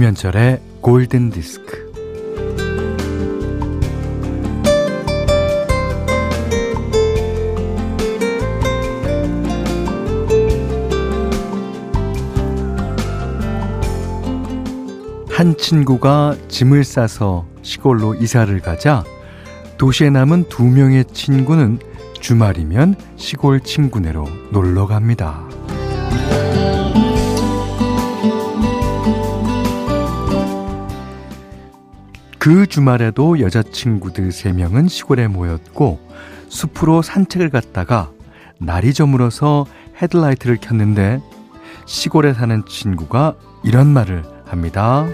김현철의 골든 디스크. 한 친구가 짐을 싸서 시골로 이사를 가자 도시에 남은 두 명의 친구는 주말이면 시골 친구네로 놀러 갑니다. 그 주말에도 여자친구들 세 명은 시골에 모였고 숲으로 산책을 갔다가 날이 저물어서 헤드라이트를 켰는데 시골에 사는 친구가 이런 말을 합니다.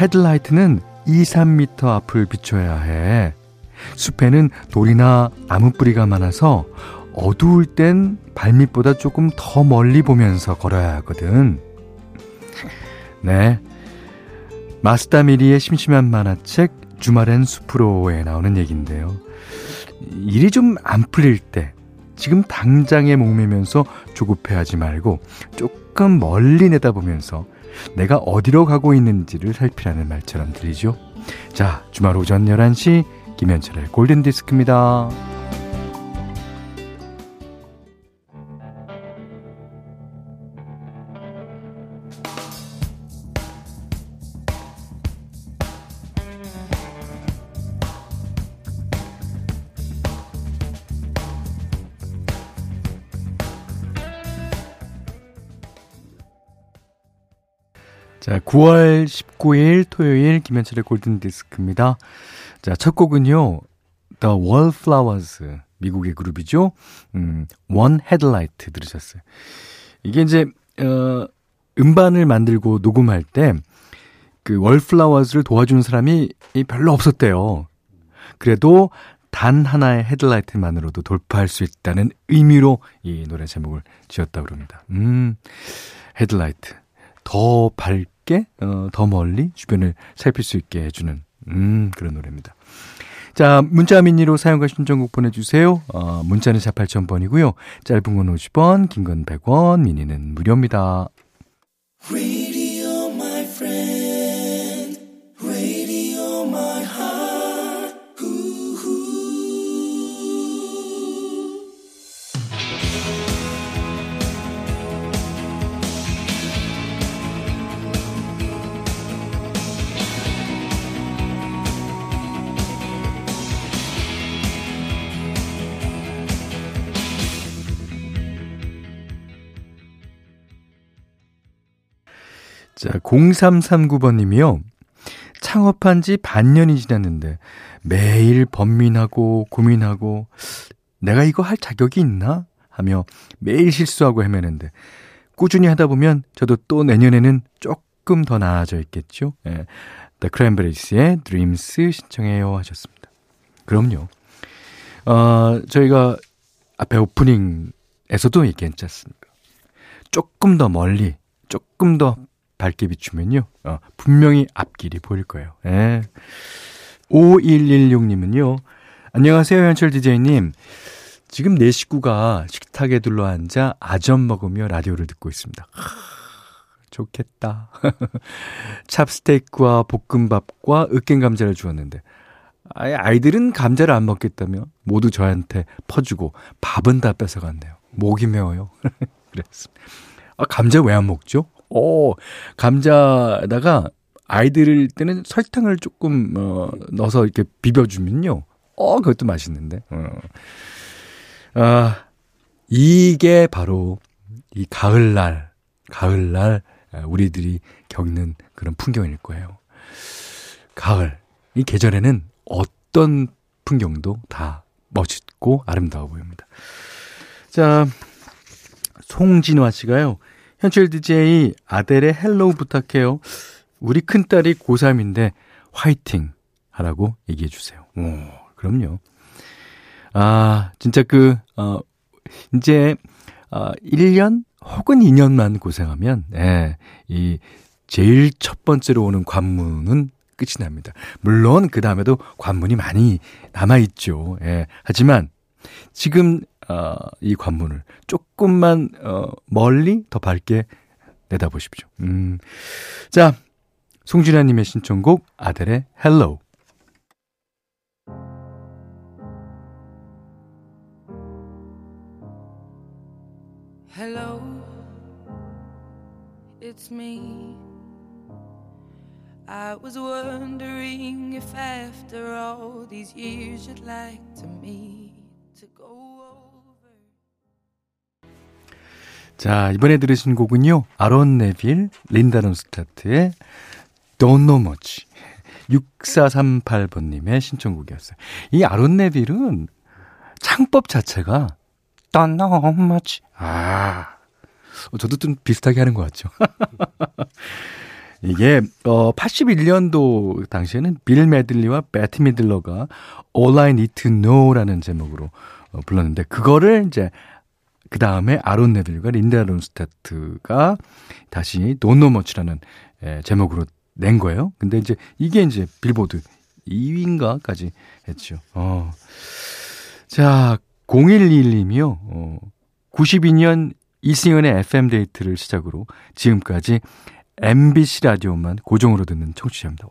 헤드라이트는 2, 3미터 앞을 비춰야 해. 숲에는 돌이나 나무 뿌리가 많아서 어두울 땐 발밑보다 조금 더 멀리 보면서 걸어야 하거든. 네. 마스다 미리의 심심한 만화책 주말엔 숲으로에 나오는 얘기인데요. 일이 좀 안 풀릴 때 지금 당장에 목매면서 조급해하지 말고 조금 멀리 내다보면서 내가 어디로 가고 있는지를 살피라는 말처럼 들리죠. 자, 주말 오전 11시 김현철의 골든디스크입니다. 자, 9월 19일 토요일 김현철의 골든 디스크입니다. 자, 첫 곡은요. The Wallflowers 미국의 그룹이죠. 음, One Headlight 들으셨어요. 이게 이제 어 음반을 만들고 녹음할 때 그 월플라워즈를 도와주는 사람이 별로 없었대요. 그래도 단 하나의 헤드라이트만으로도 돌파할 수 있다는 의미로 이 노래 제목을 지었다고 그럽니다. 음, 헤드라이트. 더 밝, 쉽게 어, 더 멀리 주변을 살필 수 있게 해주는 음, 그런 노래입니다. 자, 문자 미니로 사용과 신청곡 보내주세요. 어, 문자는 4 8000번이고요. 짧은 건 50원, 긴 건 100원, 미니는 무료입니다. 자, 0339번님이요. 창업한 지 반년이 지났는데 매일 번민하고 고민하고 내가 이거 할 자격이 있나? 하며 매일 실수하고 헤매는데 꾸준히 하다 보면 저도 또 내년에는 조금 더 나아져 있겠죠. 예. The Cranberries의 Dreams 신청해요 하셨습니다. 그럼요. 어, 저희가 앞에 오프닝에서도 얘기했지 않습니까? 조금 더 멀리, 조금 더 밝게 비추면요. 어, 분명히 앞길이 보일 거예요. 예. 5116님은요. 안녕하세요, 현철 디제이님. 지금 내 식구가 식탁에 둘러앉아 아점 먹으며 라디오를 듣고 있습니다. 하, 좋겠다. 찹스테이크와 볶음밥과 으깬 감자를 주었는데 아이, 아이들은 감자를 안 먹겠다며 모두 저한테 퍼주고 밥은 다 뺏어갔네요. 목이 메워요. 그랬습니다. 아, 감자 왜 안 먹죠? 오, 감자에다가 아이들 때는 설탕을 조금 어, 넣어서 이렇게 비벼주면요. 어, 그것도 맛있는데. 어. 아, 이게 바로 이 가을날, 가을날 우리들이 겪는 그런 풍경일 거예요. 가을, 이 계절에는 어떤 풍경도 다 멋있고 아름다워 보입니다. 자, 송진화 씨가요. 현철 DJ 아델의 Hello 부탁해요. 우리 큰딸이 고3인데 화이팅 하라고 얘기해 주세요. 오, 그럼요. 아, 진짜 그, 어, 이제, 어, 1년 혹은 2년만 고생하면, 예, 이, 제일 첫 번째로 오는 관문은 끝이 납니다. 물론 그 다음에도 관문이 많이 남아있죠. 예. 하지만 지금 어, 이 관문을 조금만 어, 멀리 더 밝게 내다보십시오. 음. 자, 송진아님의 신청곡 아델의 Hello. 자, 이번에 들으신 곡은요. 아론 네빌, 린다 론스타트의 Don't Know Much. 6438번님의 신청곡이었어요. 이 아론 네빌은 창법 자체가 Don't Know Much. 아, 저도 좀 비슷하게 하는 것 같죠. 이게 어 81년도 당시에는 빌 메들리와 배트 미들러가 All I Need to Know라는 제목으로 어, 불렀는데 그거를 이제 그 다음에 아론 네빌과 린다 론스타트가 다시 Much라는 예, 제목으로 낸 거예요. 근데 이제 이게 이제 빌보드 2위인가까지 했죠. 어. 자, 0121님이요. 어, 92년 이승연의 FM 데이트를 시작으로 지금까지 MBC 라디오만 고정으로 듣는 청취자입니다.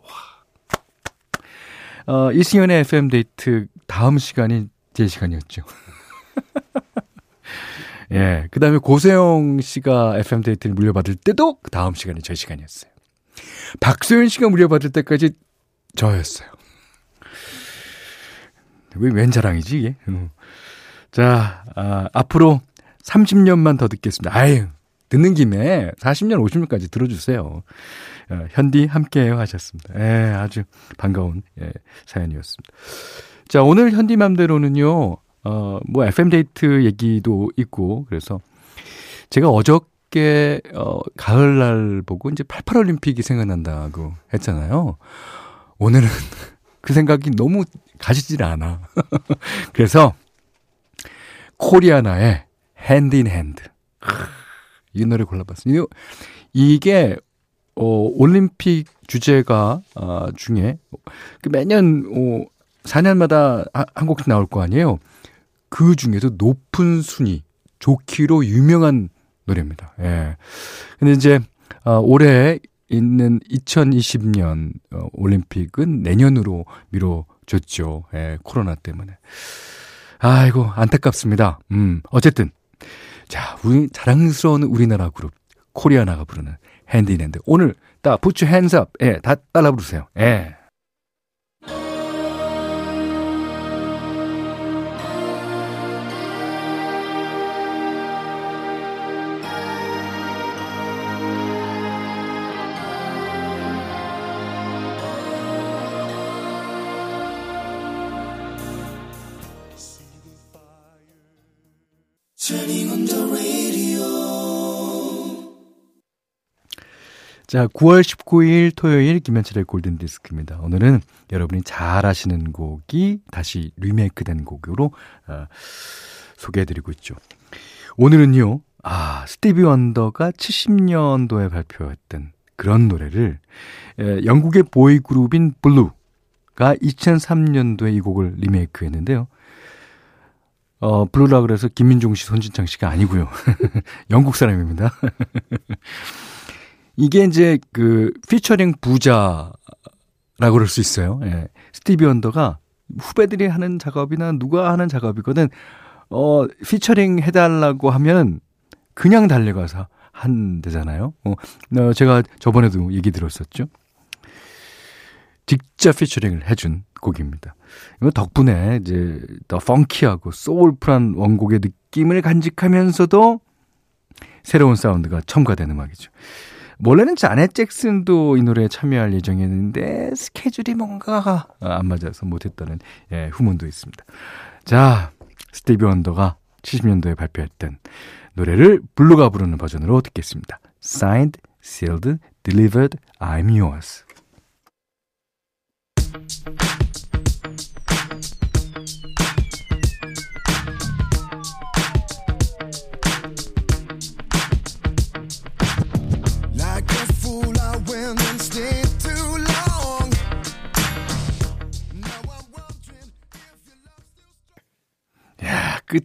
와. 어, 이승연의 FM 데이트 다음 시간이 제 시간이었죠. 예. 그 다음에 고세영 씨가 FM 데이트를 물려받을 때도 그 다음 시간이 제 시간이었어요. 박소연 씨가 물려받을 때까지 저였어요. 왜 웬 자랑이지, 이게? 어. 자, 아, 앞으로 30년만 더 듣겠습니다. 아유, 듣는 김에 40년, 50년까지 들어주세요. 어, 현디 함께해요 하셨습니다. 예, 아주 반가운 예, 사연이었습니다. 자, 오늘 현디맘대로는요, 어, 뭐 FM데이트 얘기도 있고, 그래서 제가 어저께, 어, 가을날 보고 이제 88 올림픽이 생각난다고 했잖아요. 오늘은 그 생각이 너무 가시질 않아. 그래서 코리아나의 Hand in Hand. 이 노래 골라봤습니다. 이게 어, 올림픽 주제가 어, 중에 그 매년 어, 4년마다 한 곡씩 나올 거 아니에요. 그 중에도 높은 순위, 좋기로 유명한 노래입니다. 예. 근데 이제 어, 올해 있는 2020년 어, 올림픽은 내년으로 미뤄졌죠. 예, 코로나 때문에. 아이고, 안타깝습니다. 음, 어쨌든. 자, 우리, 자랑스러운 우리나라 그룹, 코리아나가 부르는 핸디핸드. 오늘, 딱, 부츠 핸즈업. 예, 다 따라 부르세요. 예. 자, 9월 19일 토요일 김현철의 골든 디스크입니다. 오늘은 여러분이 잘 아시는 곡이 다시 리메이크된 곡으로 어, 소개해드리고 있죠. 오늘은요, 아, 스티비 원더가 70년도에 발표했던 그런 노래를 에, 영국의 보이 그룹인 블루가 2003년도에 이 곡을 리메이크했는데요. 어, 블루라 그래서 김민종 씨, 손지창 씨가 아니고요. 영국 사람입니다. 이게 이제 그 피처링 부자라고 그럴 수 있어요. 예. 스티비 원더가 후배들이 하는 작업이나 누가 하는 작업이든 어 피처링 해달라고 하면 그냥 달려가서 한대잖아요. 어, 어 제가 저번에도 얘기 드렸었죠. 직접 피처링을 해준 곡입니다. 이거 덕분에 이제 더 funky하고 soulful한 원곡의 느낌을 간직하면서도 새로운 사운드가 첨가된 음악이죠. 원래는 자넷 잭슨도 이 노래에 참여할 예정이었는데 스케줄이 뭔가 안 맞아서 못했다는 예, 후문도 있습니다. 자, 스티비 원더가 70년도에 발표했던 노래를 블루가 부르는 버전으로 듣겠습니다. Signed, Sealed, Delivered, I'm Yours.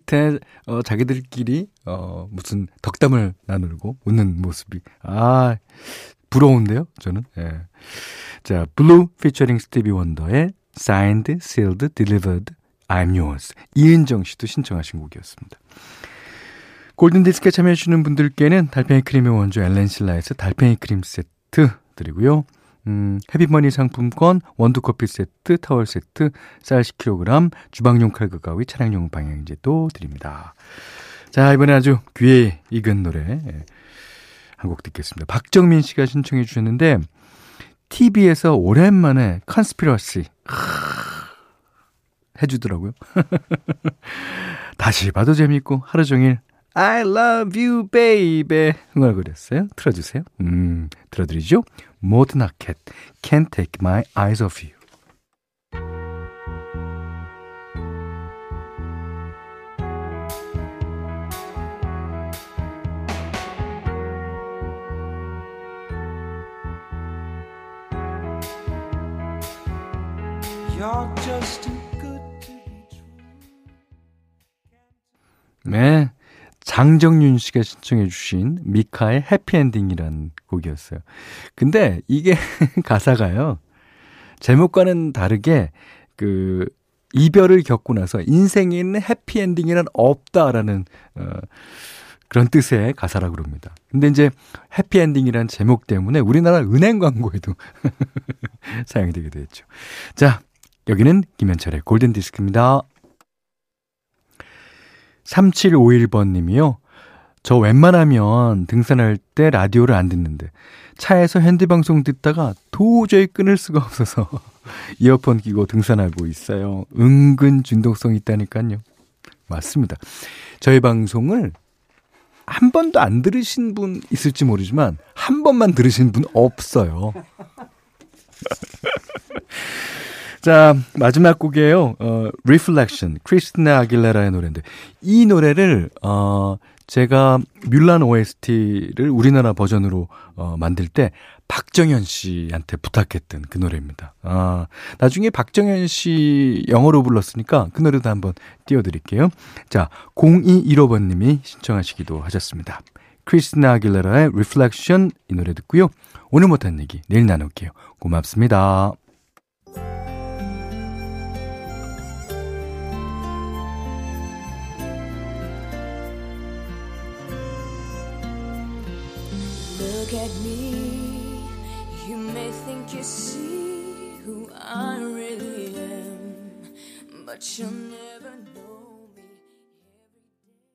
끝에 어, 자기들끼리 어, 무슨 덕담을 나누고 웃는 모습이 아 부러운데요, 저는. 예. 자, 블루 피처링 스티비 원더의 Signed, Sealed, Delivered, I'm Yours. 이은정 씨도 신청하신 곡이었습니다. 골든디스크에 참여해주시는 분들께는 달팽이 크림의 원조 엘렌실라에서 달팽이 크림 세트 드리고요. 음, 해피머니 상품권, 원두커피 세트, 타월 세트, 쌀 10kg, 주방용 칼과 가위, 차량용 방향제도 드립니다. 자, 이번에 아주 귀에 익은 노래 예, 한곡 듣겠습니다. 박정민 씨가 신청해 주셨는데, TV에서 오랜만에 컨스피러시 해주더라고요. 다시 봐도 재밌고 하루 종일 I love you, baby. 흥얼거렸어요. 틀어주세요. 음, 들어드리죠. 모드나켓, Can't take my eyes off you. 네. 장정윤 씨가 신청해 주신 미카의 해피엔딩이라는 곡이었어요. 근데 이게 가사가요. 제목과는 다르게 그 이별을 겪고 나서 인생에는 해피엔딩이란 없다라는 어 그런 뜻의 가사라고 그럽니다. 근데 이제 해피엔딩이란 제목 때문에 우리나라 은행 광고에도 사용이 되기도 했죠. 자, 여기는 김현철의 골든 디스크입니다. 3751번 님이요. 저 웬만하면 등산할 때 라디오를 안 듣는데 차에서 핸드방송 듣다가 도저히 끊을 수가 없어서 이어폰 끼고 등산하고 있어요. 은근 중독성 있다니까요. 맞습니다. 저희 방송을 한 번도 안 들으신 분 있을지 모르지만 한 번만 들으신 분 없어요. 자, 마지막 곡이에요. 어, Reflection. 크리스티나 아길레라의 노래인데 이 노래를 어 제가 뮬란 OST를 우리나라 버전으로 어 만들 때 박정현 씨한테 부탁했던 그 노래입니다. 아, 나중에 박정현 씨 영어로 불렀으니까 그 노래도 한번 띄워 드릴게요. 자, 0215번 님이 신청하시기도 하셨습니다. 크리스티나 아길레라의 Reflection 이 노래 듣고요. 오늘 못한 얘기 내일 나눌게요. 고맙습니다. You see who I really am, but you'll never.